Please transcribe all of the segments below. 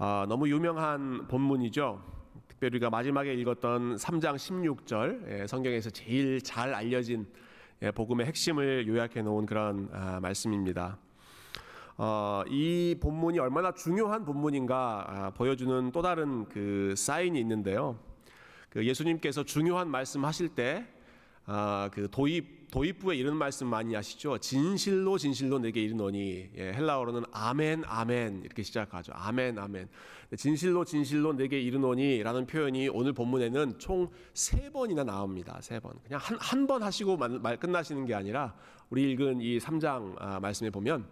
아, 너무 유명한 본문이죠. 특별히 우리가 마지막에 읽었던 3장 16절 예, 성경에서 제일 잘 알려진 예, 복음의 핵심을 요약해 놓은 그런 아, 말씀입니다. 어, 이 본문이 얼마나 중요한 본문인가 아, 보여주는 또 다른 그 사인이 있는데요. 그 예수님께서 중요한 말씀하실 때 아, 그 도입 도입부에 이런 말씀 많이 하시죠. 진실로 진실로 내게 이르노니 예, 헬라어로는 아멘 아멘 이렇게 시작하죠. 아멘 아멘. 진실로 진실로 내게 이르노니라는 표현이 오늘 본문에는 총 세 번이나 나옵니다. 세 번. 그냥 한 한 번 하시고 말, 말, 끝나시는 게 아니라 우리 읽은 이 3장 아, 말씀에 보면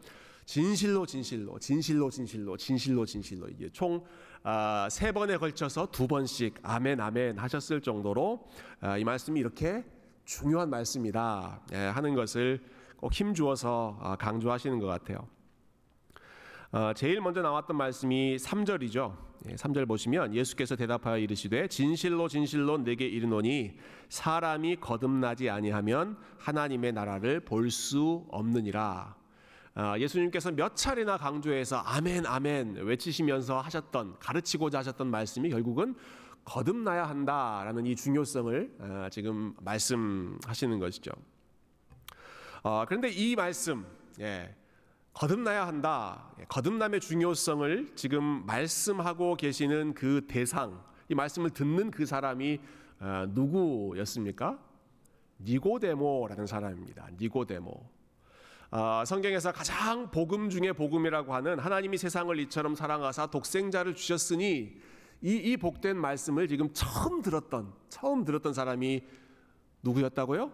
진실로 진실로 진실로 진실로 진실로 진실로 이게 총세 아, 번에 걸쳐서 두 번씩 아멘 아멘 하셨을 정도로 아, 이 말씀이 이렇게 중요한 말씀이다 예, 하는 것을 꼭 힘주어서 아, 강조하시는 것 같아요. 어, 제일 먼저 나왔던 말씀이 3절이죠. 3절 예, 보시면 예수께서 대답하여 이르시되 진실로 진실로 내게 이르노니 사람이 거듭나지 아니하면 하나님의 나라를 볼 수 없느니라. 어, 예수님께서 몇 차례나 강조해서 아멘 아멘 외치시면서 하셨던 가르치고자 하셨던 말씀이 결국은 거듭나야 한다라는 이 중요성을 어, 지금 말씀하시는 것이죠. 어, 그런데 이 말씀, 예, 거듭나야 한다. 예, 거듭남의 중요성을 지금 말씀하고 계시는 그 대상, 이 말씀을 듣는 그 사람이 어, 누구였습니까? 니고데모라는 사람입니다. 니고데모. 어, 성경에서 가장 복음 중에 복음이라고 하는 하나님이 세상을 이처럼 사랑하사 독생자를 주셨으니 이, 이 복된 말씀을 지금 처음 들었던 처음 들었던 사람이 누구였다고요?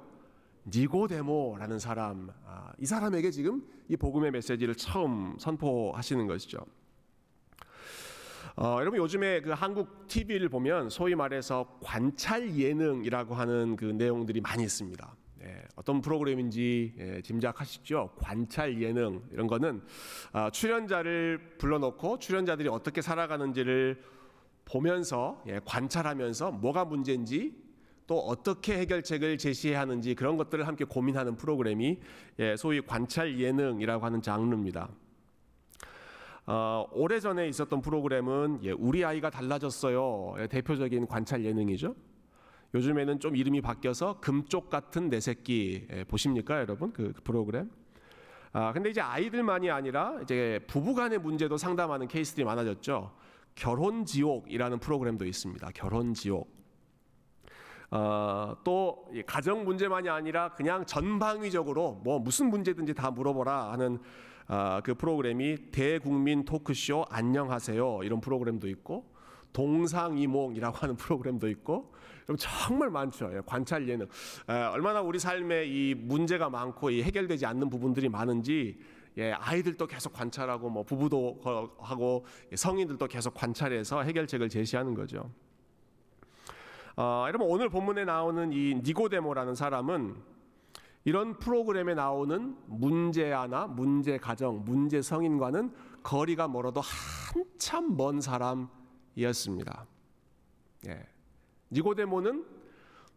니고데모라는 사람. 아, 이 사람에게 지금 이 복음의 메시지를 처음 선포하시는 것이죠. 어, 여러분 요즘에 그 한국 TV를 보면 소위 말해서 관찰 예능이라고 하는 그 내용들이 많이 있습니다. 예, 어떤 프로그램인지 예, 짐작하시죠? 관찰 예능 이런 거는 아, 출연자를 불러놓고 출연자들이 어떻게 살아가는지를 보면서 예, 관찰하면서 뭐가 문제인지 또 어떻게 해결책을 제시해야 하는지 그런 것들을 함께 고민하는 프로그램이 예, 소위 관찰 예능이라고 하는 장르입니다. 어, 오래전에 있었던 프로그램은 예, 우리 아이가 달라졌어요. 예, 대표적인 관찰 예능이죠. 요즘에는 좀 이름이 바뀌어서 금쪽 같은 내 새끼 예, 보십니까 여러분 그, 그 프로그램? 아 근데 이제 아이들만이 아니라 이제 부부간의 문제도 상담하는 케이스들이 많아졌죠. 결혼 지옥이라는 프로그램도 있습니다. 결혼 지옥. 어, 또 가정 문제만이 아니라 그냥 전방위적으로 뭐 무슨 문제든지 다 물어보라 하는 어, 그 프로그램이 대국민 토크쇼 안녕하세요 이런 프로그램도 있고 동상이몽이라고 하는 프로그램도 있고 정말 많죠. 예, 관찰 예능. 얼마나 우리 삶에 이 문제가 많고 이 해결되지 않는 부분들이 많은지 예, 아이들도 계속 관찰하고 뭐 부부도 하고 성인들도 계속 관찰해서 해결책을 제시하는 거죠. 어, 여러분 오늘 본문에 나오는 이 니고데모라는 사람은 이런 프로그램에 나오는 문제 하나, 문제 가정, 문제 성인과는 거리가 멀어도 한참 먼 사람이었습니다. 예. 니고데모는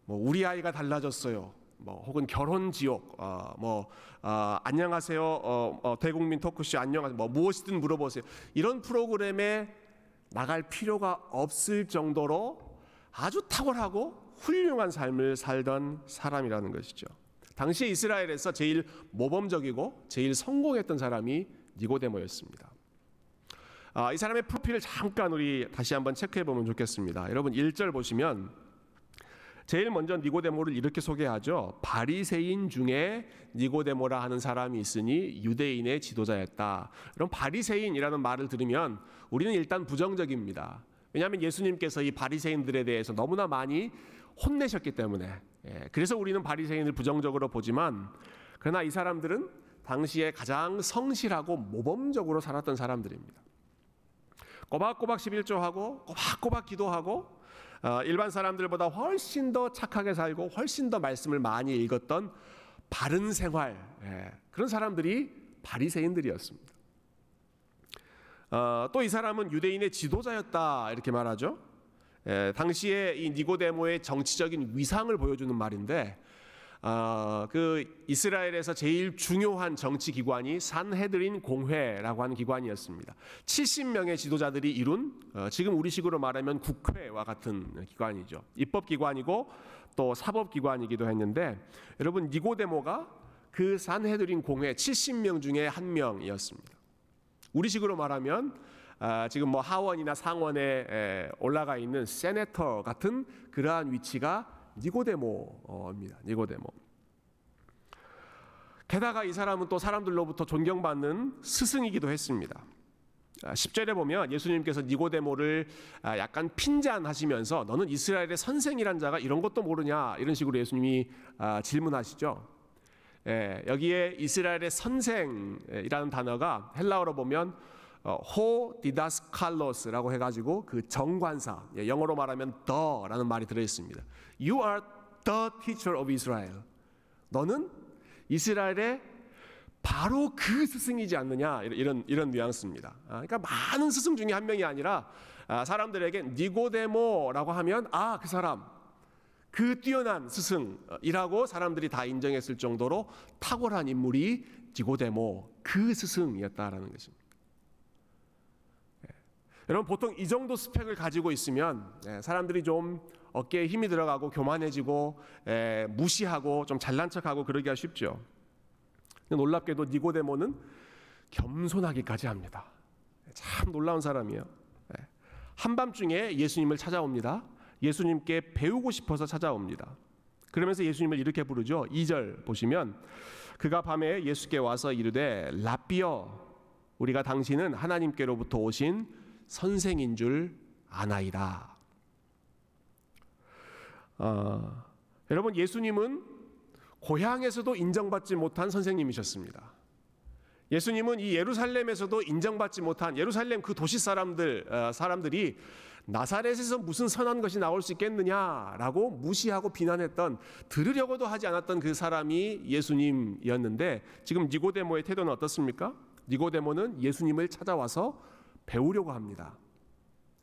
뭐 우리 아이가 달라졌어요. 뭐 혹은 결혼 지옥, 어, 뭐 어, 안녕하세요, 어, 어, 대국민 토크쇼 안녕하세요, 뭐 무엇이든 물어보세요. 이런 프로그램에 나갈 필요가 없을 정도로 아주 탁월하고 훌륭한 삶을 살던 사람이라는 것이죠. 당시 이스라엘에서 제일 모범적이고 제일 성공했던 사람이 니고데모였습니다. 아, 이 사람의 프로필을 잠깐 우리 다시 한번 체크해 보면 좋겠습니다. 여러분 1절 보시면 제일 먼저 니고데모를 이렇게 소개하죠. 바리새인 중에 니고데모라 하는 사람이 있으니 유대인의 지도자였다. 그럼 바리새인이라는 말을 들으면 우리는 일단 부정적입니다. 왜냐하면 예수님께서 이 바리새인들에 대해서 너무나 많이 혼내셨기 때문에 예, 그래서 우리는 바리새인을 부정적으로 보지만 그러나 이 사람들은 당시에 가장 성실하고 모범적으로 살았던 사람들입니다. 꼬박꼬박 11조하고 꼬박꼬박 기도하고 어, 일반 사람들보다 훨씬 더 착하게 살고 훨씬 더 말씀을 많이 읽었던 바른 생활 예, 그런 사람들이 바리새인들이었습니다. 어, 또이 사람은 유대인의 지도자였다 이렇게 말하죠. 예, 당시에 이 니고데모의 정치적인 위상을 보여주는 말인데 어, 그 이스라엘에서 제일 중요한 정치 기관이 산헤드린 공회라고 하는 기관이었습니다. 70명의 지도자들이 이룬 어, 지금 우리식으로 말하면 국회와 같은 기관이죠. 입법 기관이고 또 사법 기관이기도 했는데 여러분 니고데모가 그 산헤드린 공회 70명 중에 한 명이었습니다. 우리식으로 말하면 아, 지금 뭐 하원이나 상원에 에, 올라가 있는 세네터 같은 그러한 위치가 니고데모입니다. 니고데모. 게다가 이 사람은 또 사람들로부터 존경받는 스승이기도 했습니다. 10절에 보면 예수님께서 니고데모를 아, 약간 핀잔하시면서 너는 이스라엘의 선생이란 자가 이런 것도 모르냐 이런 식으로 예수님이 아, 질문하시죠. 예, 여기에 이스라엘의 선생이라는 단어가 헬라어로 보면 호 디다스 칼로스라고 해가지고 그 정관사 예, 영어로 말하면 the라는 말이 들어 있습니다. You are the teacher of Israel. 너는 이스라엘의 바로 그 스승이지 않느냐 이런 이런 뉘앙스입니다. 아, 그러니까 많은 스승 중에 한 명이 아니라 아, 사람들에게 니고데모라고 하면 아 그 사람 그 뛰어난 스승이라고 사람들이 다 인정했을 정도로 탁월한 인물이 니고데모 그 스승이었다라는 것입니다. 여러분 보통 이 정도 스펙을 가지고 있으면 예, 사람들이 좀 어깨에 힘이 들어가고 교만해지고 에, 무시하고 좀 잘난 척하고 그러기가 쉽죠. 놀랍게도 니고데모는 겸손하기까지 합니다. 참 놀라운 사람이에요. 예. 한밤중에 예수님을 찾아옵니다. 예수님께 배우고 싶어서 찾아옵니다. 그러면서 예수님을 이렇게 부르죠. 2절 보시면 그가 밤에 예수께 와서 이르되 라비어 우리가 당신은 하나님께로부터 오신 선생인 줄 아나이다. 어, 여러분 예수님은 고향에서도 인정받지 못한 선생님이셨습니다. 예수님은 이 예루살렘에서도 인정받지 못한 예루살렘 그 도시 사람들 어, 사람들이 나사렛에서 무슨 선한 것이 나올 수 있겠느냐라고 무시하고 비난했던 들으려고도 하지 않았던 그 사람이 예수님이었는데 지금 니고데모의 태도는 어떻습니까? 니고데모는 예수님을 찾아와서 배우려고 합니다.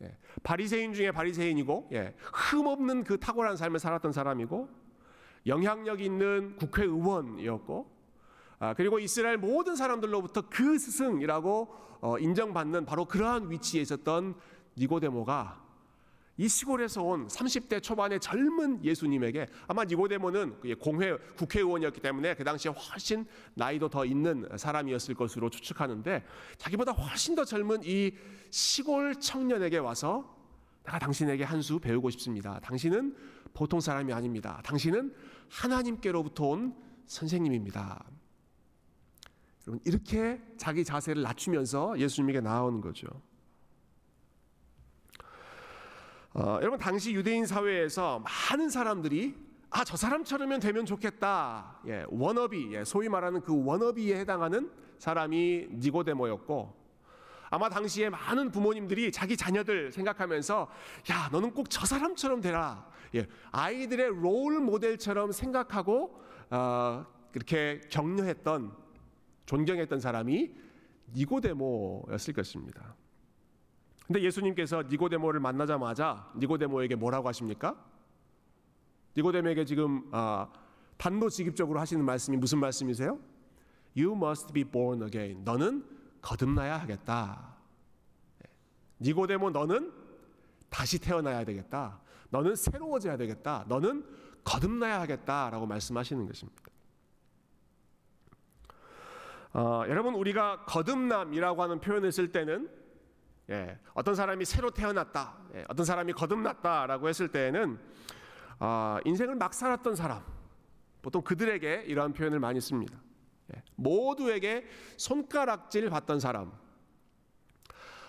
예, 바리새인 중에 바리새인이고 예, 흠 없는 그 탁월한 삶을 살았던 사람이고 영향력 있는 국회의원이었고 아, 그리고 이스라엘 모든 사람들로부터 그 스승이라고 어, 인정받는 바로 그러한 위치에 있었던 니고데모가 이 시골에서 온 30대 초반의 젊은 예수님에게 아마 니고데모는 공회 국회의원이었기 때문에 그 당시에 훨씬 나이도 더 있는 사람이었을 것으로 추측하는데 자기보다 훨씬 더 젊은 이 시골 청년에게 와서 내가 당신에게 한 수 배우고 싶습니다. 당신은 보통 사람이 아닙니다. 당신은 하나님께로부터 온 선생님입니다. 여러분 이렇게 자기 자세를 낮추면서 예수님에게 나오는 거죠. 어, 여러분 당시 유대인 사회에서 많은 사람들이 아 저 사람처럼면 되면 좋겠다. 예, 워너비, 예, 소위 말하는 그 워너비에 해당하는 사람이 니고데모였고 아마 당시에 많은 부모님들이 자기 자녀들 생각하면서 야 너는 꼭 저 사람처럼 되라. 예, 아이들의 롤 모델처럼 생각하고 어, 그렇게 격려했던 존경했던 사람이 니고데모였을 것입니다. 근데 예수님께서 니고데모를 만나자마자 니고데모에게 뭐라고 하십니까? 니고데모에게 지금 아, 단도직입적으로 하시는 말씀이 무슨 말씀이세요? You must be born again. 너는 거듭나야 하겠다. 니고데모 너는 다시 태어나야 되겠다. 너는 새로워져야 되겠다. 너는 거듭나야 하겠다라고 말씀하시는 것입니다. 어, 여러분 우리가 거듭남이라고 하는 표현을 쓸 때는 예, 어떤 사람이 새로 태어났다, 예, 어떤 사람이 거듭났다라고 했을 때에는 어, 인생을 막 살았던 사람, 보통 그들에게 이러한 표현을 많이 씁니다. 예, 모두에게 손가락질 받던 사람.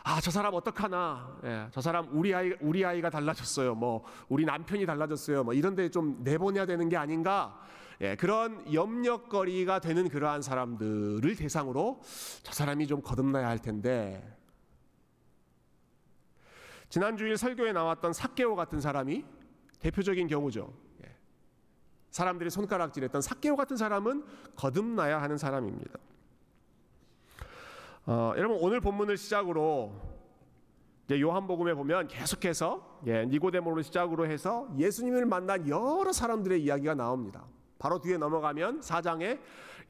아, 저 사람 어떡하나? 예, 저 사람 우리 아이 우리 아이가 달라졌어요. 뭐 우리 남편이 달라졌어요. 뭐 이런 데 좀 내보내야 되는 게 아닌가? 예, 그런 염려거리가 되는 그러한 사람들을 대상으로 저 사람이 좀 거듭나야 할 텐데 지난주일 설교에 나왔던 사케오 같은 사람이 대표적인 경우죠. 예. 사람들이 손가락질했던 사케오 같은 사람은 거듭나야 하는 사람입니다. 어, 여러분 오늘 본문을 시작으로 요한복음에 보면 계속해서 예, 니고데모를 시작으로 해서 예수님을 만난 여러 사람들의 이야기가 나옵니다. 바로 뒤에 넘어가면 사장에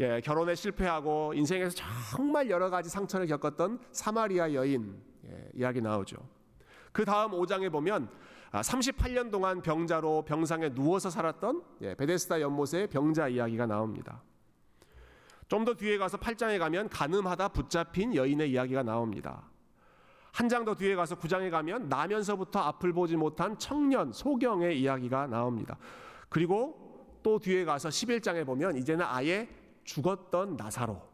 예, 결혼에 실패하고 인생에서 정말 여러 가지 상처를 겪었던 사마리아 여인 예, 이야기 나오죠. 그 다음 5장에 보면 38년 아, 동안 병자로 병상에 누워서 살았던 예, 베데스다 연못의 병자 이야기가 나옵니다. 좀 더 뒤에 가서 8장에 가면 가늠하다 붙잡힌 여인의 이야기가 나옵니다. 한 장 더 뒤에 가서 9장에 가면 나면서부터 앞을 보지 못한 청년 소경의 이야기가 나옵니다. 그리고 또 뒤에 가서 11장에 보면 이제는 아예 죽었던 나사로 네.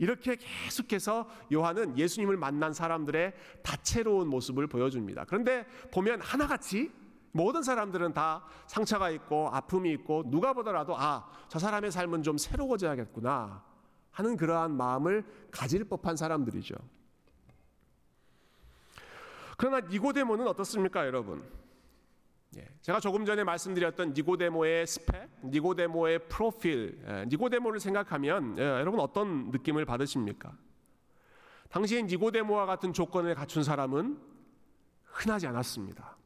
이렇게 계속해서 요한은 예수님을 만난 사람들의 다채로운 모습을 보여줍니다. 그런데 보면 하나같이 모든 사람들은 다 상처가 있고 아픔이 있고 누가 보더라도 아, 저 사람의 삶은 좀 새로워져야겠구나 하는 그러한 마음을 가질 법한 사람들이죠. 그러나 니고데모는 어떻습니까, 여러분? 예, 제가 조금 전에 말씀드렸던 니고데모의 스펙, 니고데모의 프로필, 예, 니고데모를 생각하면 예, 여러분 어떤 느낌을 받으십니까? 당시에 니고데모와 같은 조건을 갖춘 사람은 흔하지 않았습니다.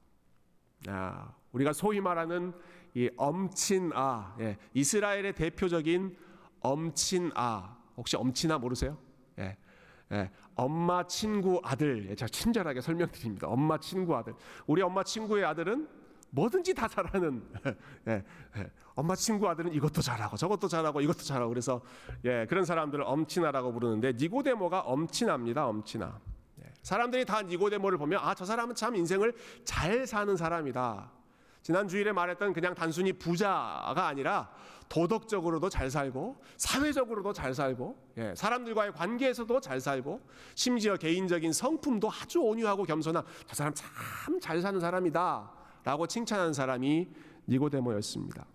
야, 우리가 소위 말하는 이 엄친아, 예, 이스라엘의 대표적인 엄친아, 혹시 엄친아 모르세요? 예, 예, 엄마 친구 아들, 예, 제가 친절하게 설명드립니다. 엄마 친구 아들. 우리 엄마 친구의 아들은 뭐든지 다 잘하는 예, 예. 엄마 친구 아들은 이것도 잘하고 저것도 잘하고 이것도 잘하고 그래서 예, 그런 사람들을 엄친아라고 부르는데 니고데모가 엄친아입니다. 엄친아. 예. 사람들이 다 니고데모를 보면 아 저 사람은 참 인생을 잘 사는 사람이다. 지난 주일에 말했던 그냥 단순히 부자가 아니라 도덕적으로도 잘 살고 사회적으로도 잘 살고 예, 사람들과의 관계에서도 잘 살고 심지어 개인적인 성품도 아주 온유하고 겸손한 저 사람 참 잘 사는 사람이다. 라고 칭찬한 사람이 니고데모였습니다.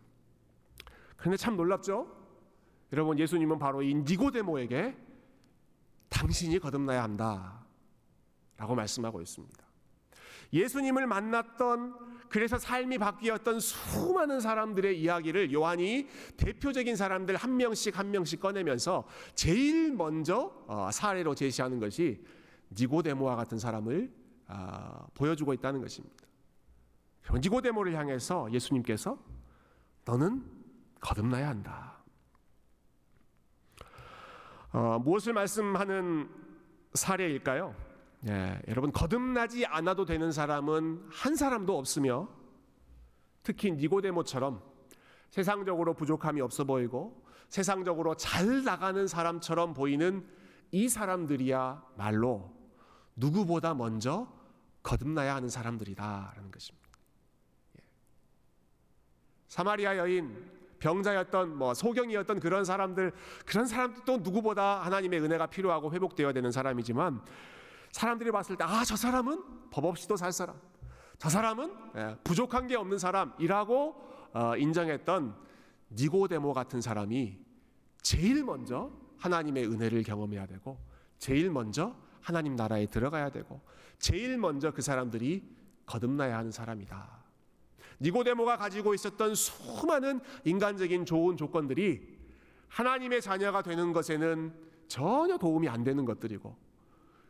그런데 참 놀랍죠? 여러분 예수님은 바로 이 니고데모에게 당신이 거듭나야 한다. 라고 말씀하고 있습니다. 예수님을 만났던 그래서 삶이 바뀌었던 수많은 사람들의 이야기를 요한이 대표적인 사람들 한 명씩 한 명씩 꺼내면서 제일 먼저 어, 사례로 제시하는 것이 니고데모와 같은 사람을 아, 보여주고 있다는 것입니다. 니고데모를 향해서 예수님께서 너는 거듭나야 한다. 어, 무엇을 말씀하는 사례일까요? 예, 여러분 거듭나지 않아도 되는 사람은 한 사람도 없으며 특히 니고데모처럼 세상적으로 부족함이 없어 보이고 세상적으로 잘 나가는 사람처럼 보이는 이 사람들이야 말로 누구보다 먼저 거듭나야 하는 사람들이다라는 것입니다. 사마리아 여인 병자였던 뭐 소경이었던 그런 사람들 그런 사람들도 누구보다 하나님의 은혜가 필요하고 회복되어야 되는 사람이지만 사람들이 봤을 때 아 저 사람은 법 없이도 살 사람 저 사람은 예, 부족한 게 없는 사람이라고 어, 인정했던 니고데모 같은 사람이 제일 먼저 하나님의 은혜를 경험해야 되고 제일 먼저 하나님 나라에 들어가야 되고 제일 먼저 그 사람들이 거듭나야 하는 사람이다. 니고데모가 가지고 있었던 수많은 인간적인 좋은 조건들이 하나님의 자녀가 되는 것에는 전혀 도움이 안 되는 것들이고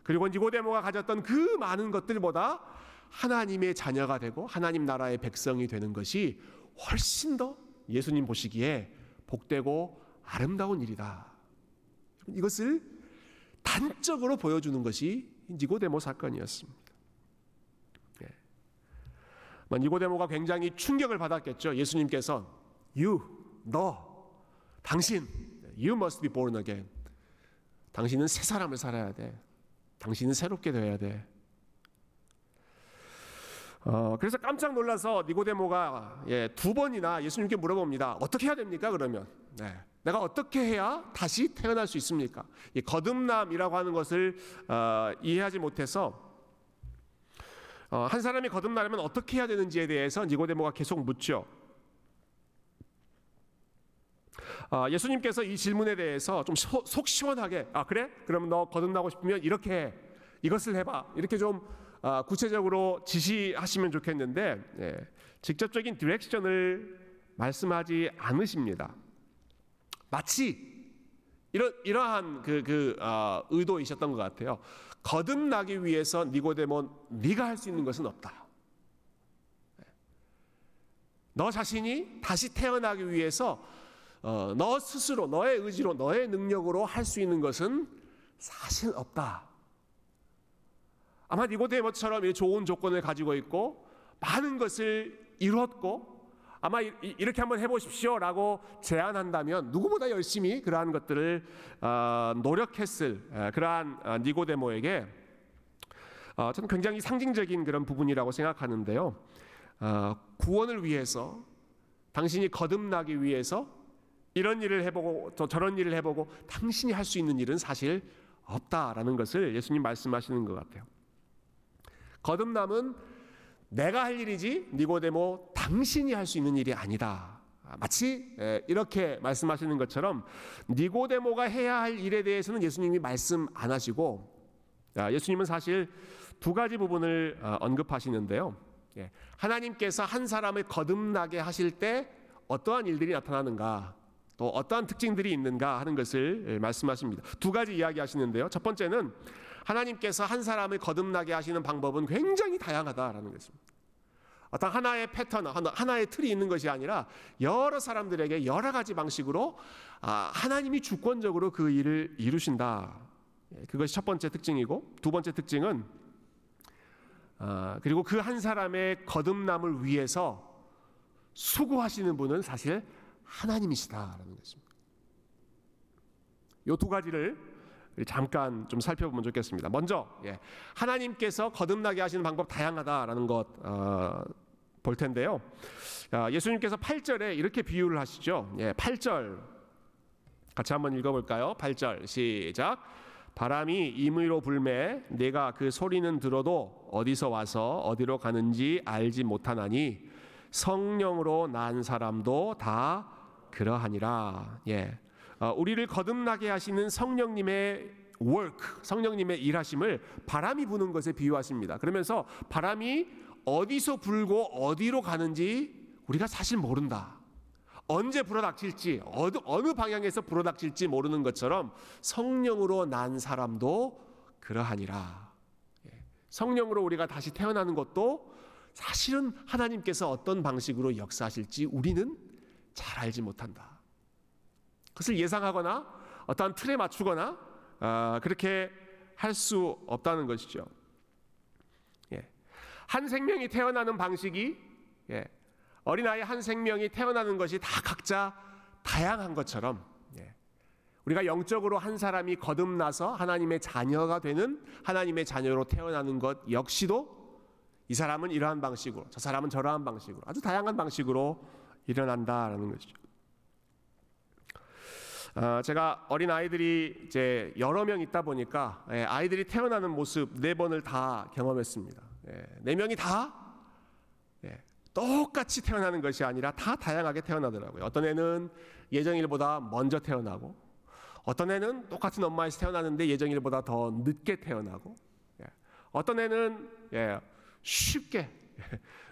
그리고 니고데모가 가졌던 그 많은 것들보다 하나님의 자녀가 되고 하나님 나라의 백성이 되는 것이 훨씬 더 예수님 보시기에 복되고 아름다운 일이다. 이것을 단적으로 보여주는 것이 니고데모 사건이었습니다. 뭐 니고데모가 굉장히 충격을 받았겠죠. 예수님께서 you 너 당신 you must be born again. 당신은 새 사람을 살아야 돼. 당신은 새롭게 되어야 돼. 어, 그래서 깜짝 놀라서 니고데모가 예, 두 번이나 예수님께 물어봅니다. 어떻게 해야 됩니까? 그러면 네. 내가 어떻게 해야 다시 태어날 수 있습니까? 이 거듭남이라고 하는 것을 어, 이해하지 못해서 어, 한 사람이 거듭나려면 어떻게 해야 되는지에 대해서 니고데모가 계속 묻죠. 어, 예수님께서 이 질문에 대해서 좀 속 시원하게 아 그래? 그럼 너 거듭나고 싶으면 이렇게 해. 이것을 해봐. 이렇게 좀 어, 구체적으로 지시하시면 좋겠는데 예, 직접적인 디렉션을 말씀하지 않으십니다. 마치 이런 이러한 그, 그 어, 의도이셨던 것 같아요. 거듭나기 위해서 니고데몬 네가 할 수 있는 것은 없다. 너 자신이 다시 태어나기 위해서 어, 너 스스로 너의 의지로 너의 능력으로 할 수 있는 것은 사실 없다. 아마 니고데모처럼 좋은 조건을 가지고 있고 많은 것을 이루었고 아마 이렇게 한번 해보십시오라고 제안한다면 누구보다 열심히 그러한 것들을 어, 노력했을 그러한 어, 니고데모에게 어, 저는 굉장히 상징적인 그런 부분이라고 생각하는데요. 구원을 위해서 당신이 거듭나기 위해서 이런 일을 해보고 또 저런 일을 해보고 당신이 할 수 있는 일은 사실 없다라는 것을 예수님 말씀하시는 것 같아요. 거듭남은 내가 할 일이지 니고데모 당신이 할 수 있는 일이 아니다. 마치 이렇게 말씀하시는 것처럼 니고데모가 해야 할 일에 대해서는 예수님이 말씀 안 하시고 예수님은 사실 두 가지 부분을 어, 언급하시는데요. 예, 하나님께서 한 사람을 거듭나게 하실 때 어떠한 일들이 나타나는가, 또 어떠한 특징들이 있는가 하는 것을 예, 말씀하십니다. 두 가지 이야기하시는데요. 첫 번째는 하나님께서 한 사람을 거듭나게 하시는 방법은 굉장히 다양하다라는 것입니다. 어떤 하나의 패턴, 하나의 틀이 있는 것이 아니라 여러 사람들에게 여러 가지 방식으로 아, 하나님이 주권적으로 그 일을 이루신다. 예, 그것이 첫 번째 특징이고 두 번째 특징은 아, 그리고 그 한 사람의 거듭남을 위해서 수고하시는 분은 사실 하나님이시다라는 것입니다. 이 두 가지를 잠깐 좀 살펴보면 좋겠습니다. 먼저 예, 하나님께서 거듭나게 하시는 방법 다양하다라는 것볼 어, 텐데요. 아, 예수님께서 8절에 이렇게 비유를 하시죠. 예, 8절 같이 한번 읽어볼까요? 8절 시작. 바람이 임의로 불매 내가 그 소리는 들어도 어디서 와서 어디로 가는지 알지 못하나니 성령으로 난 사람도 다 그러하니라. 예. 어, 우리를 거듭나게 하시는 성령님의 work, 성령님의 일하심을 바람이 부는 것에 비유하십니다. 그러면서 바람이 어디서 불고 어디로 가는지 우리가 사실 모른다. 언제 불어닥칠지 어느, 방향에서 불어닥칠지 모르는 것처럼 성령으로 난 사람도 그러하니라. 예. 성령으로 우리가 다시 태어나는 것도 사실은 하나님께서 어떤 방식으로 역사하실지 우리는 잘 알지 못한다. 그것을 예상하거나 어떠한 틀에 맞추거나 어, 그렇게 할 수 없다는 것이죠. 예. 한 생명이 태어나는 방식이 예. 어린아이 한 생명이 태어나는 것이 다 각자 다양한 것처럼 예. 우리가 영적으로 한 사람이 거듭나서 하나님의 자녀가 되는 하나님의 자녀로 태어나는 것 역시도 이 사람은 이러한 방식으로 저 사람은 저러한 방식으로 아주 다양한 방식으로 일어난다라는 것이죠. 어, 제가 어린 아이들이 이제 여러 명 있다 보니까 예, 아이들이 태어나는 모습 네 번을 다 경험했습니다. 예, 네 명이 다 예, 똑같이 태어나는 것이 아니라 다 다양하게 태어나더라고요. 어떤 애는 예정일보다 먼저 태어나고, 어떤 애는 똑같은 엄마에서 태어나는데 예정일보다 더 늦게 태어나고, 예, 어떤 애는 예, 쉽게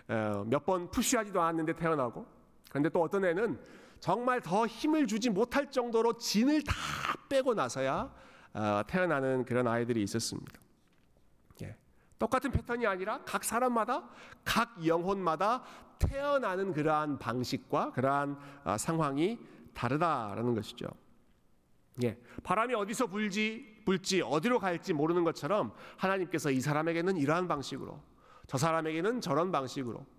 어, 몇번 푸시하지도 않았는데 태어나고, 그런데 또 어떤 애는 정말 더 힘을 주지 못할 정도로 진을 다 빼고 나서야 어, 태어나는 그런 아이들이 있었습니다. 예. 똑같은 패턴이 아니라 각 사람마다 각 영혼마다 태어나는 그러한 방식과 그러한 어, 상황이 다르다라는 것이죠. 예. 바람이 어디서 불지 불지 어디로 갈지 모르는 것처럼 하나님께서 이 사람에게는 이러한 방식으로 저 사람에게는 저런 방식으로 예,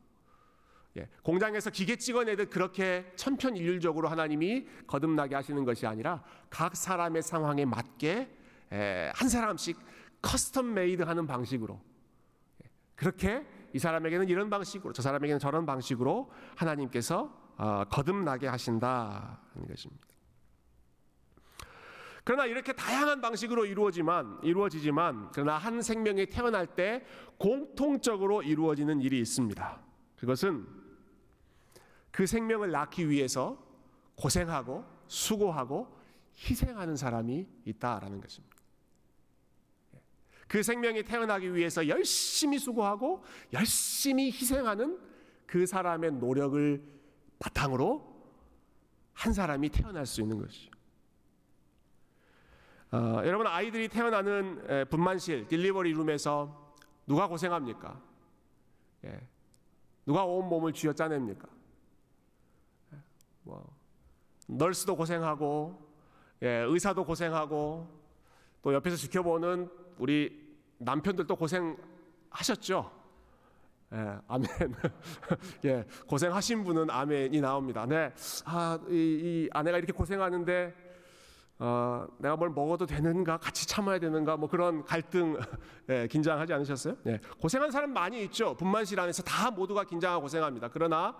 공장에서 기계 찍어내듯 그렇게 천편일률적으로 하나님이 거듭나게 하시는 것이 아니라 각 사람의 상황에 맞게 에, 한 사람씩 custom made 하는 방식으로 예, 그렇게 이 사람에게는 이런 방식으로 저 사람에게는 저런 방식으로 하나님께서 어, 거듭나게 하신다는 것입니다. 그러나 이렇게 다양한 방식으로 이루어지만 이루어지지만 그러나 한 생명이 태어날 때 공통적으로 이루어지는 일이 있습니다. 그것은 그 생명을 낳기 위해서 고생하고 수고하고 희생하는 사람이 있다라는 것입니다. 그 생명이 태어나기 위해서 열심히 수고하고 열심히 희생하는 그 사람의 노력을 바탕으로 한 사람이 태어날 수 있는 것이죠. 어, 여러분 아이들이 태어나는 분만실 딜리버리 룸에서 누가 고생합니까? 예. 누가 온 몸을 쥐어 짜냅니까? 뭐 널스도 고생하고 예, 의사도 고생하고 또 옆에서 지켜보는 우리 남편들도 고생하셨죠. 예, 아멘. 예, 고생하신 분은 아멘이 나옵니다. 네, 아, 이, 이 아내가 이렇게 고생하는데 어, 내가 뭘 먹어도 되는가, 같이 참아야 되는가, 뭐 그런 갈등, 예, 긴장하지 않으셨어요? 예, 고생한 사람 많이 있죠. 분만실 안에서 다 모두가 긴장하고 고생합니다. 그러나 어,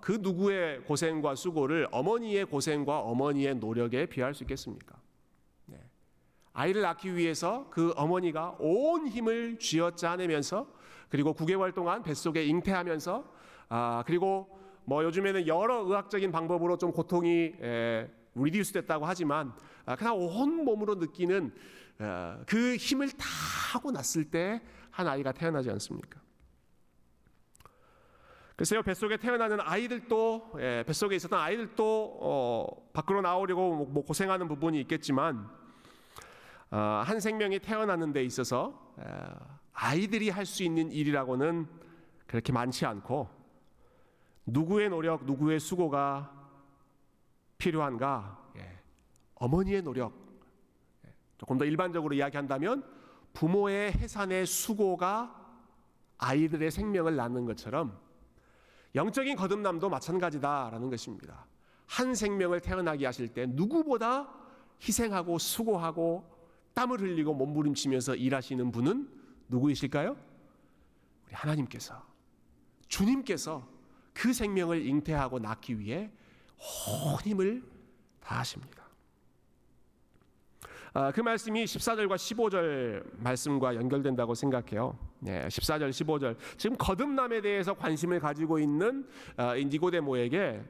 그 누구의 고생과 수고를 어머니의 고생과 어머니의 노력에 비할 수 있겠습니까? 네. 아이를 낳기 위해서 그 어머니가 온 힘을 쥐어짜내면서 그리고 9개월 동안 뱃속에 잉태하면서 아 그리고 뭐 요즘에는 여러 의학적인 방법으로 좀 고통이 에, 리듀스 됐다고 하지만 아, 그냥 온 몸으로 느끼는 어, 그 힘을 다 하고 났을 때 한 아이가 태어나지 않습니까? 글쎄요 뱃속에 태어나는 아이들도 예, 뱃속에 있었던 아이들도 어, 밖으로 나오려고 뭐, 뭐 고생하는 부분이 있겠지만 어, 한 생명이 태어나는 데 있어서 에, 아이들이 할 수 있는 일이라고는 그렇게 많지 않고 누구의 노력, 누구의 수고가 필요한가? 예, 어머니의 노력. 예, 조금 더 일반적으로 이야기한다면 부모의 해산의 수고가 아이들의 생명을 낳는 것처럼 영적인 거듭남도 마찬가지다라는 것입니다. 한 생명을 태어나게 하실 때 누구보다 희생하고 수고하고 땀을 흘리고 몸부림치면서 일하시는 분은 누구이실까요? 우리 하나님께서 주님께서 그 생명을 잉태하고 낳기 위해 온 힘을 다하십니다. 아, 그 말씀이 14절과 15절 말씀과 연결된다고 생각해요. 네, 14절, 15절. 지금 거듭남에 대해서 관심을 가지고 있는 아, 니고데모에게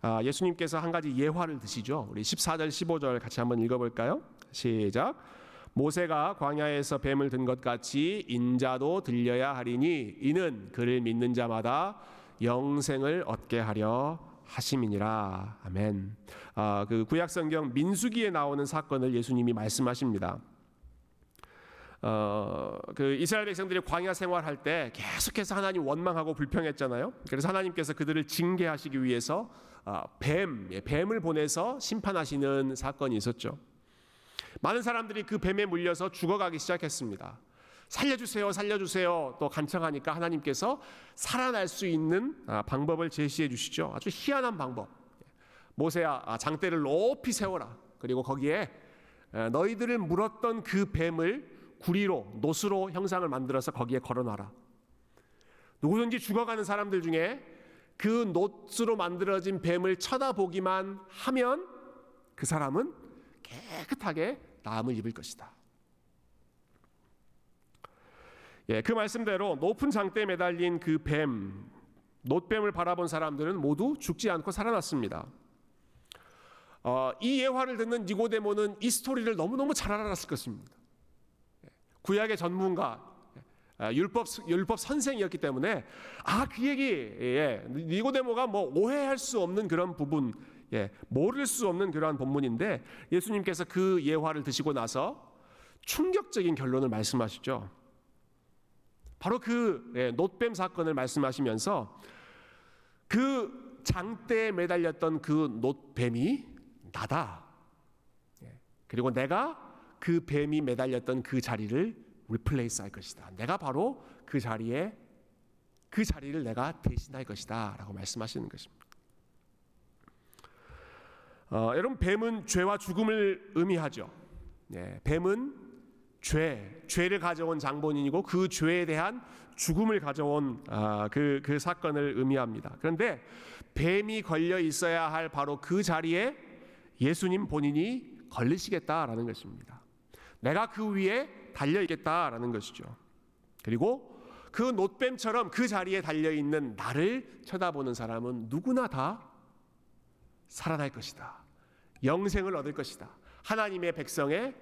아, 예수님께서 한 가지 예화를 드시죠. 우리 14절, 15절 같이 한번 읽어볼까요? 시작. 모세가 광야에서 뱀을 든 것 같이 인자도 들려야 하리니 이는 그를 믿는 자마다 영생을 얻게 하려 하심이니라. 아멘. 아, 그 구약 성경 민수기에 나오는 사건을 예수님이 말씀하십니다. 어, 그 이스라엘 백성들이 광야 생활할 때 계속해서 하나님 원망하고 불평했잖아요. 그래서 하나님께서 그들을 징계하시기 위해서 아, 뱀, 예, 뱀을 보내서 심판하시는 사건이 있었죠. 많은 사람들이 그 뱀에 물려서 죽어가기 시작했습니다. 살려주세요, 살려주세요. 또 간청하니까 하나님께서 살아날 수 있는 아, 방법을 제시해 주시죠. 아주 희한한 방법. 모세야, 아, 장대를 높이 세워라. 그리고 거기에 너희들을 물었던 그 뱀을 구리로 노스로 형상을 만들어서 거기에 걸어놔라. 누구든지 죽어가는 사람들 중에 그 노스로 만들어진 뱀을 쳐다보기만 하면 그 사람은 깨끗하게 나음을 입을 것이다. 예, 그 말씀대로 높은 장대에 매달린 그 뱀, 놋뱀을 바라본 사람들은 모두 죽지 않고 살아났습니다. 어, 이 예화를 듣는 니고데모는 이 스토리를 너무너무 잘 알았을 것입니다. 예, 구약의 전문가, 예, 율법 율법 선생이었기 때문에 아 그 얘기 예, 니고데모가 뭐 오해할 수 없는 그런 부분, 예, 모를 수 없는 그러한 본문인데 예수님께서 그 예화를 드시고 나서 충격적인 결론을 말씀하시죠. 바로 그 예, 놋뱀 사건을 말씀하시면서 그 장대에 매달렸던 그 놋뱀이 나다. 예, 그리고 내가 그 뱀이 매달렸던 그 자리를 replace 할 것이다. 내가 바로 그 자리에 그 자리를 내가 대신할 것이다라고 말씀하시는 것입니다. 어, 여러분 뱀은 죄와 죽음을 의미하죠. 예, 뱀은 죄, 죄를 가져온 장본인이고 그 죄에 대한 죽음을 가져온 아, 그, 그 사건을 의미합니다. 그런데 뱀이 걸려 있어야 할 바로 그 자리에 예수님 본인이 걸리시겠다라는 것입니다. 내가 그 위에 달려 있겠다라는 것이죠. 그리고 그 놋뱀처럼 그 자리에 달려 있는 나를 쳐다보는 사람은 누구나 다 살아날 것이다. 영생을 얻을 것이다. 하나님의 백성에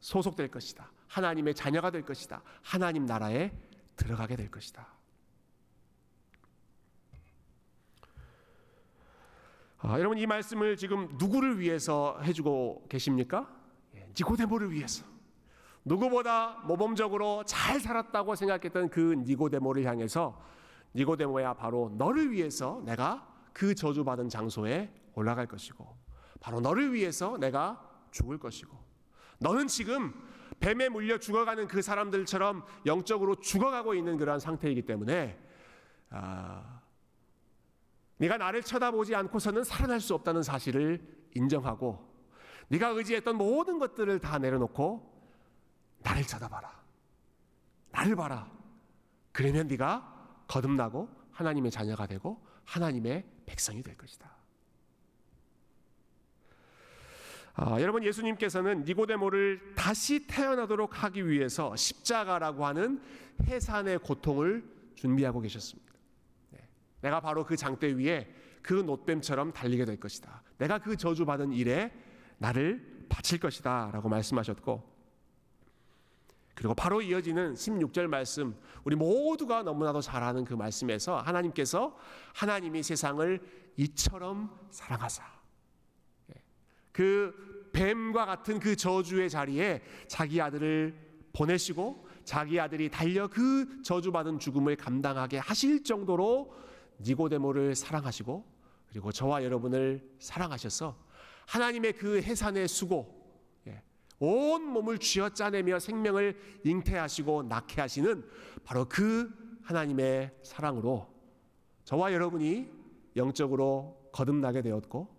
소속될 것이다. 하나님의 자녀가 될 것이다. 하나님 나라에 들어가게 될 것이다. 아, 여러분 이 말씀을 지금 누구를 위해서 해주고 계십니까? 예, 니고데모를 위해서. 누구보다 모범적으로 잘 살았다고 생각했던 그 니고데모를 향해서 니고데모야 바로 너를 위해서 내가 그 저주받은 장소에 올라갈 것이고 바로 너를 위해서 내가 죽을 것이고 너는 지금 뱀에 물려 죽어가는 그 사람들처럼 영적으로 죽어가고 있는 그러한 상태이기 때문에 아, 네가 나를 쳐다보지 않고서는 살아날 수 없다는 사실을 인정하고 네가 의지했던 모든 것들을 다 내려놓고 나를 쳐다봐라. 나를 봐라. 그러면 네가 거듭나고 하나님의 자녀가 되고 하나님의 백성이 될 것이다. 아, 여러분 예수님께서는 니고데모를 다시 태어나도록 하기 위해서 십자가라고 하는 해산의 고통을 준비하고 계셨습니다. 네. 내가 바로 그 장대 위에 그 노뱀처럼 달리게 될 것이다. 내가 그 저주받은 일에 나를 바칠 것이다 라고 말씀하셨고 그리고 바로 이어지는 16절 말씀 우리 모두가 너무나도 잘 아는 그 말씀에서 하나님께서 하나님이 세상을 이처럼 사랑하사 예. 그 뱀과 같은 그 저주의 자리에 자기 아들을 보내시고 자기 아들이 달려 그 저주받은 죽음을 감당하게 하실 정도로 니고데모를 사랑하시고 그리고 저와 여러분을 사랑하셔서 하나님의 그 해산의 수고 예, 온 몸을 쥐어 짜내며 생명을 잉태하시고 낳게 하시는 바로 그 하나님의 사랑으로 저와 여러분이 영적으로 거듭나게 되었고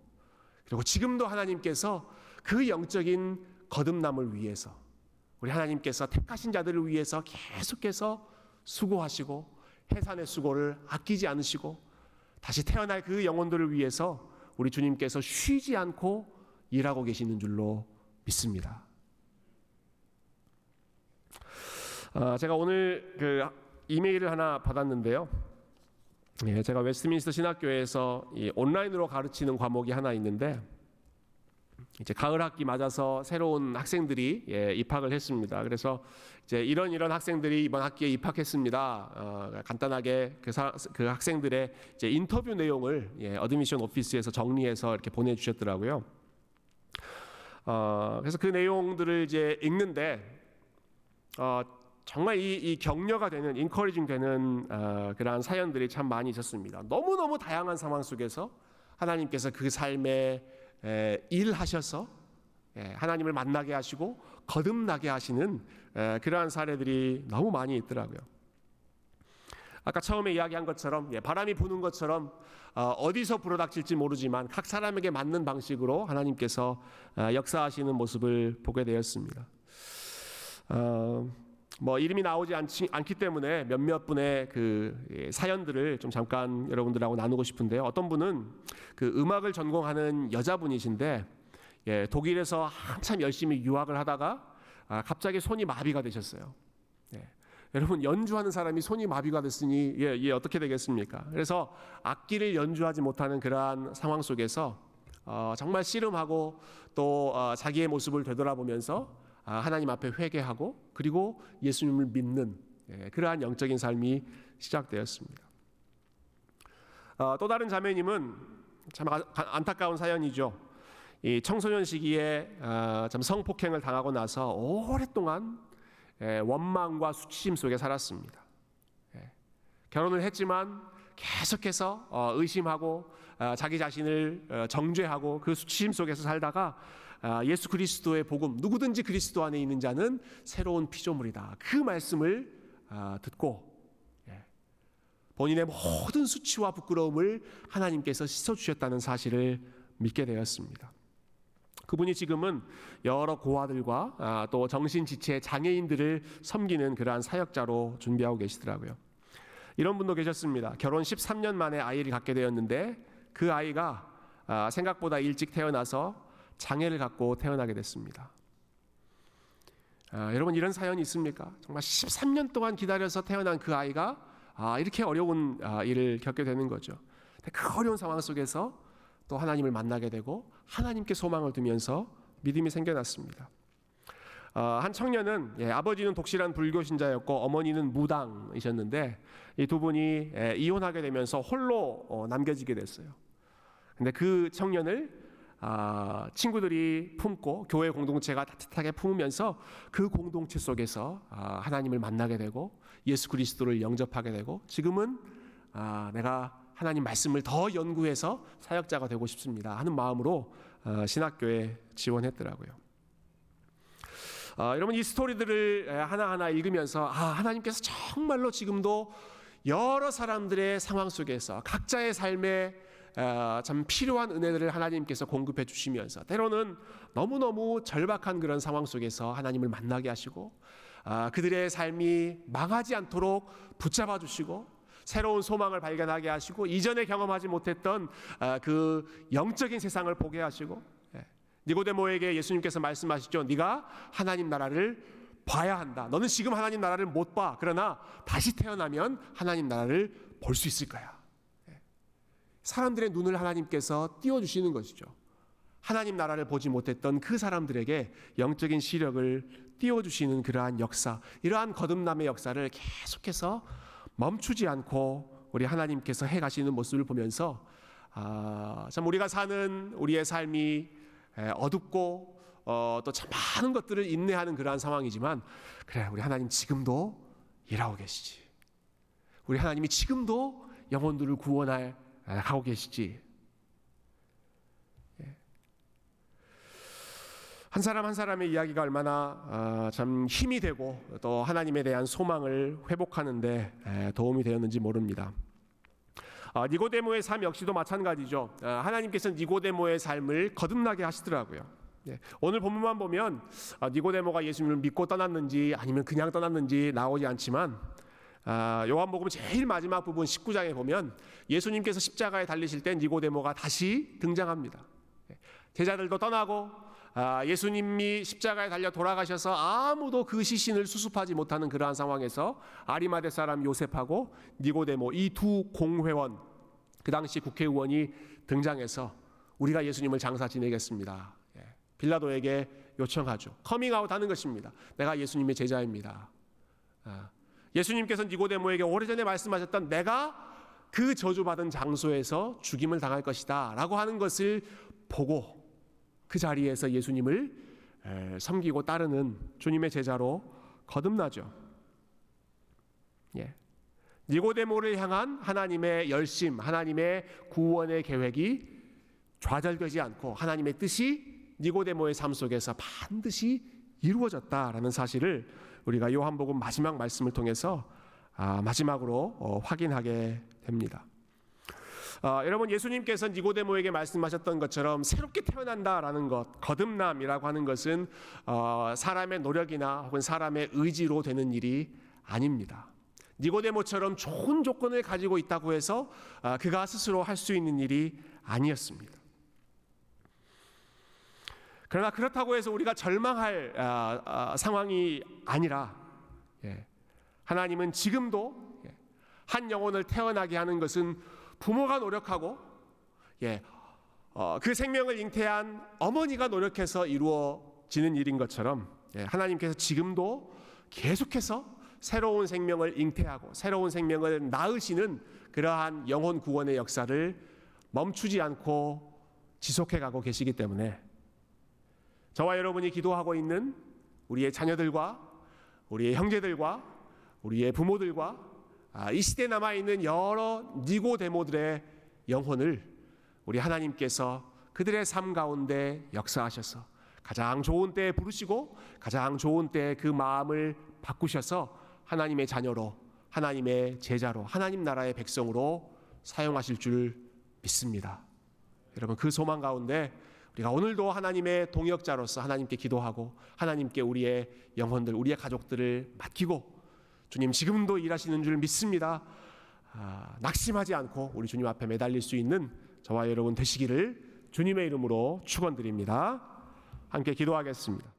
그리고 지금도 하나님께서 그 영적인 거듭남을 위해서 우리 하나님께서 택하신 자들을 위해서 계속해서 수고하시고 해산의 수고를 아끼지 않으시고 다시 태어날 그 영혼들을 위해서 우리 주님께서 쉬지 않고 일하고 계시는 줄로 믿습니다. 아, 제가 오늘 그 이메일을 하나 받았는데요. 예, 제가 웨스트민스터 신학교에서 온라인으로 가르치는 과목이 하나 있는데 이제 가을 학기 맞아서 새로운 학생들이 예, 입학을 했습니다. 그래서 이제 이런 이런 학생들이 이번 학기에 입학했습니다. 어, 간단하게 그, 사, 그 학생들의 이제 인터뷰 내용을 예, admission office에서 정리해서 이렇게 보내주셨더라고요. 어, 그래서 그 내용들을 이제 읽는데 어, 정말 이, 이, 격려가 되는 encouraging 되는 어, 그러한 사연들이 참 많이 있었습니다. 너무 너무 다양한 상황 속에서 하나님께서 그 삶에 에, 일하셔서 에, 하나님을 만나게 하시고 거듭나게 하시는 에, 그러한 사례들이 너무 많이 있더라고요. 아까 처음에 이야기한 것처럼 예, 바람이 부는 것처럼 어, 디서 불어닥칠지 모르지만 각 사람에게 맞는 방식으로 하나님께서 어, 역사하시는 모습을 보게 되었습니다. 어, 뭐 이름이 나오지 않지, 않기 때문에 몇몇 분의 그 예, 사연들을 좀 잠깐 여러분들하고 나누고 싶은데요. 어떤 분은 그 음악을 전공하는 여자분이신데 예, 독일에서 한참 열심히 유학을 하다가 아, 갑자기 손이 마비가 되셨어요. 예. 여러분 연주하는 사람이 손이 마비가 됐으니 예, 예, 어떻게 되겠습니까? 그래서 악기를 연주하지 못하는 그러한 상황 속에서 어, 정말 씨름하고 또 어, 자기의 모습을 되돌아보면서 아, 하나님 앞에 회개하고 그리고 예수님을 믿는 예, 그러한 영적인 삶이 시작되었습니다. 어, 또 다른 자매님은 참 아, 안타까운 사연이죠. 이 청소년 시기에 어, 참 성폭행을 당하고 나서 오랫동안 예, 원망과 수치심 속에 살았습니다. 예, 결혼을 했지만 계속해서 어, 의심하고 자기 자신을 정죄하고 그 수치심 속에서 살다가 아, 예수 그리스도의 복음 누구든지 그리스도 안에 있는 자는 새로운 피조물이다. 그 말씀을 아, 듣고 예, 본인의 모든 수치와 부끄러움을 하나님께서 씻어 주셨다는 사실을 믿게 되었습니다. 그분이 지금은 여러 고아들과 아, 또 정신지체 장애인들을 섬기는 그러한 사역자로 준비하고 계시더라고요. 이런 분도 계셨습니다. 결혼 13년 만에 아이를 갖게 되었는데 그 아이가 생각보다 일찍 태어나서 장애를 갖고 태어나게 됐습니다. 아, 여러분 이런 사연이 있습니까? 정말 13년 동안 기다려서 태어난 그 아이가 아, 이렇게 어려운 아, 일을 겪게 되는 거죠. 그 어려운 상황 속에서 또 하나님을 만나게 되고 하나님께 소망을 두면서 믿음이 생겨났습니다. 어, 한 청년은 예, 아버지는 독실한 불교 신자였고 어머니는 무당이셨는데 이 두 분이 예, 이혼하게 되면서 홀로 어, 남겨지게 됐어요. 근데 그 청년을 아, 친구들이 품고 교회 공동체가 따뜻하게 품으면서 그 공동체 속에서 아, 하나님을 만나게 되고 예수 그리스도를 영접하게 되고 지금은 아, 내가 하나님 말씀을 더 연구해서 사역자가 되고 싶습니다 하는 마음으로 어, 신학교에 지원했더라고요. 어, 여러분 이 스토리들을 하나하나 읽으면서 아 하나님께서 정말로 지금도 여러 사람들의 상황 속에서 각자의 삶에 어, 참 필요한 은혜들을 하나님께서 공급해 주시면서 때로는 너무너무 절박한 그런 상황 속에서 하나님을 만나게 하시고 아, 그들의 삶이 망하지 않도록 붙잡아 주시고 새로운 소망을 발견하게 하시고 이전에 경험하지 못했던 아, 그 영적인 세상을 보게 하시고 예. 니고데모에게 예수님께서 말씀하시죠. 네가 하나님 나라를 봐야 한다. 너는 지금 하나님 나라를 못 봐. 그러나 다시 태어나면 하나님 나라를 볼 수 있을 거야. 예. 사람들의 눈을 하나님께서 띄워 주시는 것이죠. 하나님 나라를 보지 못했던 그 사람들에게 영적인 시력을 띄워주시는 그러한 역사, 이러한 거듭남의 역사를 계속해서 멈추지 않고 우리 하나님께서 해 가시는 모습을 보면서 아, 참 우리가 사는 우리의 삶이 어둡고 어, 또 참 많은 것들을 인내하는 그러한 상황이지만 그래 우리 하나님 지금도 일하고 계시지. 우리 하나님이 지금도 영혼들을 구원할 하고 계시지. 한 사람 한 사람의 이야기가 얼마나 아, 참 힘이 되고 또 하나님에 대한 소망을 회복하는데 도움이 되었는지 모릅니다. 아, 니고데모의 삶 역시도 마찬가지죠. 아, 하나님께서 니고데모의 삶을 거듭나게 하시더라고요. 네, 오늘 본문만 보면 니고데모가 예수님을 믿고 떠났는지 아니면 그냥 떠났는지 나오지 않지만 요한복음 제일 마지막 부분 19장에 보면 예수님께서 십자가에 달리실 때 니고데모가 다시 등장합니다. 네, 제자들도 떠나고 아, 예수님이 십자가에 달려 돌아가셔서 아무도 그 시신을 수습하지 못하는 그러한 상황에서 아리마대 사람 요셉하고 니고데모 이 두 공회원 그 당시 국회의원이 등장해서 우리가 예수님을 장사 지내겠습니다. 예, 빌라도에게 요청하죠. 커밍아웃 하는 것입니다. 내가 예수님의 제자입니다. 아, 예수님께서 니고데모에게 오래전에 말씀하셨던 내가 그 저주받은 장소에서 죽임을 당할 것이다 라고 하는 것을 보고 그 자리에서 예수님을 섬기고 따르는 주님의 제자로 거듭나죠. 예. 니고데모를 향한 하나님의 열심, 하나님의 구원의 계획이 좌절되지 않고 하나님의 뜻이 니고데모의 삶 속에서 반드시 이루어졌다라는 사실을 우리가 요한복음 마지막 말씀을 통해서 아, 마지막으로 어, 확인하게 됩니다. 어, 여러분 예수님께서 니고데모에게 말씀하셨던 것처럼 새롭게 태어난다라는 것, 거듭남이라고 하는 것은 어, 사람의 노력이나 혹은 사람의 의지로 되는 일이 아닙니다. 니고데모처럼 좋은 조건을 가지고 있다고 해서 어, 그가 스스로 할 수 있는 일이 아니었습니다. 그러나 그렇다고 해서 우리가 절망할 아, 아, 상황이 아니라 예, 하나님은 지금도 예, 한 영혼을 태어나게 하는 것은 부모가 노력하고 예, 어, 그 생명을 잉태한 어머니가 노력해서 이루어지는 일인 것처럼 예, 하나님께서 지금도 계속해서 새로운 생명을 잉태하고 새로운 생명을 낳으시는 그러한 영혼 구원의 역사를 멈추지 않고 지속해 가고 계시기 때문에 저와 여러분이 기도하고 있는 우리의 자녀들과 우리의 형제들과 우리의 부모들과 아, 이 시대에 남아 있는 여러 니고데모들의 영혼을 우리 하나님께서 그들의 삶 가운데 역사하셔서 가장 좋은 때에 부르시고 가장 좋은 때에 그 마음을 바꾸셔서 하나님의 자녀로 하나님의 제자로 하나님 나라의 백성으로 사용하실 줄 믿습니다. 여러분 그 소망 가운데 우리가 오늘도 하나님의 동역자로서 하나님께 기도하고 하나님께 우리의 영혼들 우리의 가족들을 맡기고 주님 지금도 일하시는 줄 믿습니다. 아, 낙심하지 않고 우리 주님 앞에 매달릴 수 있는 저와 여러분 되시기를 주님의 이름으로 축원드립니다. 함께 기도하겠습니다.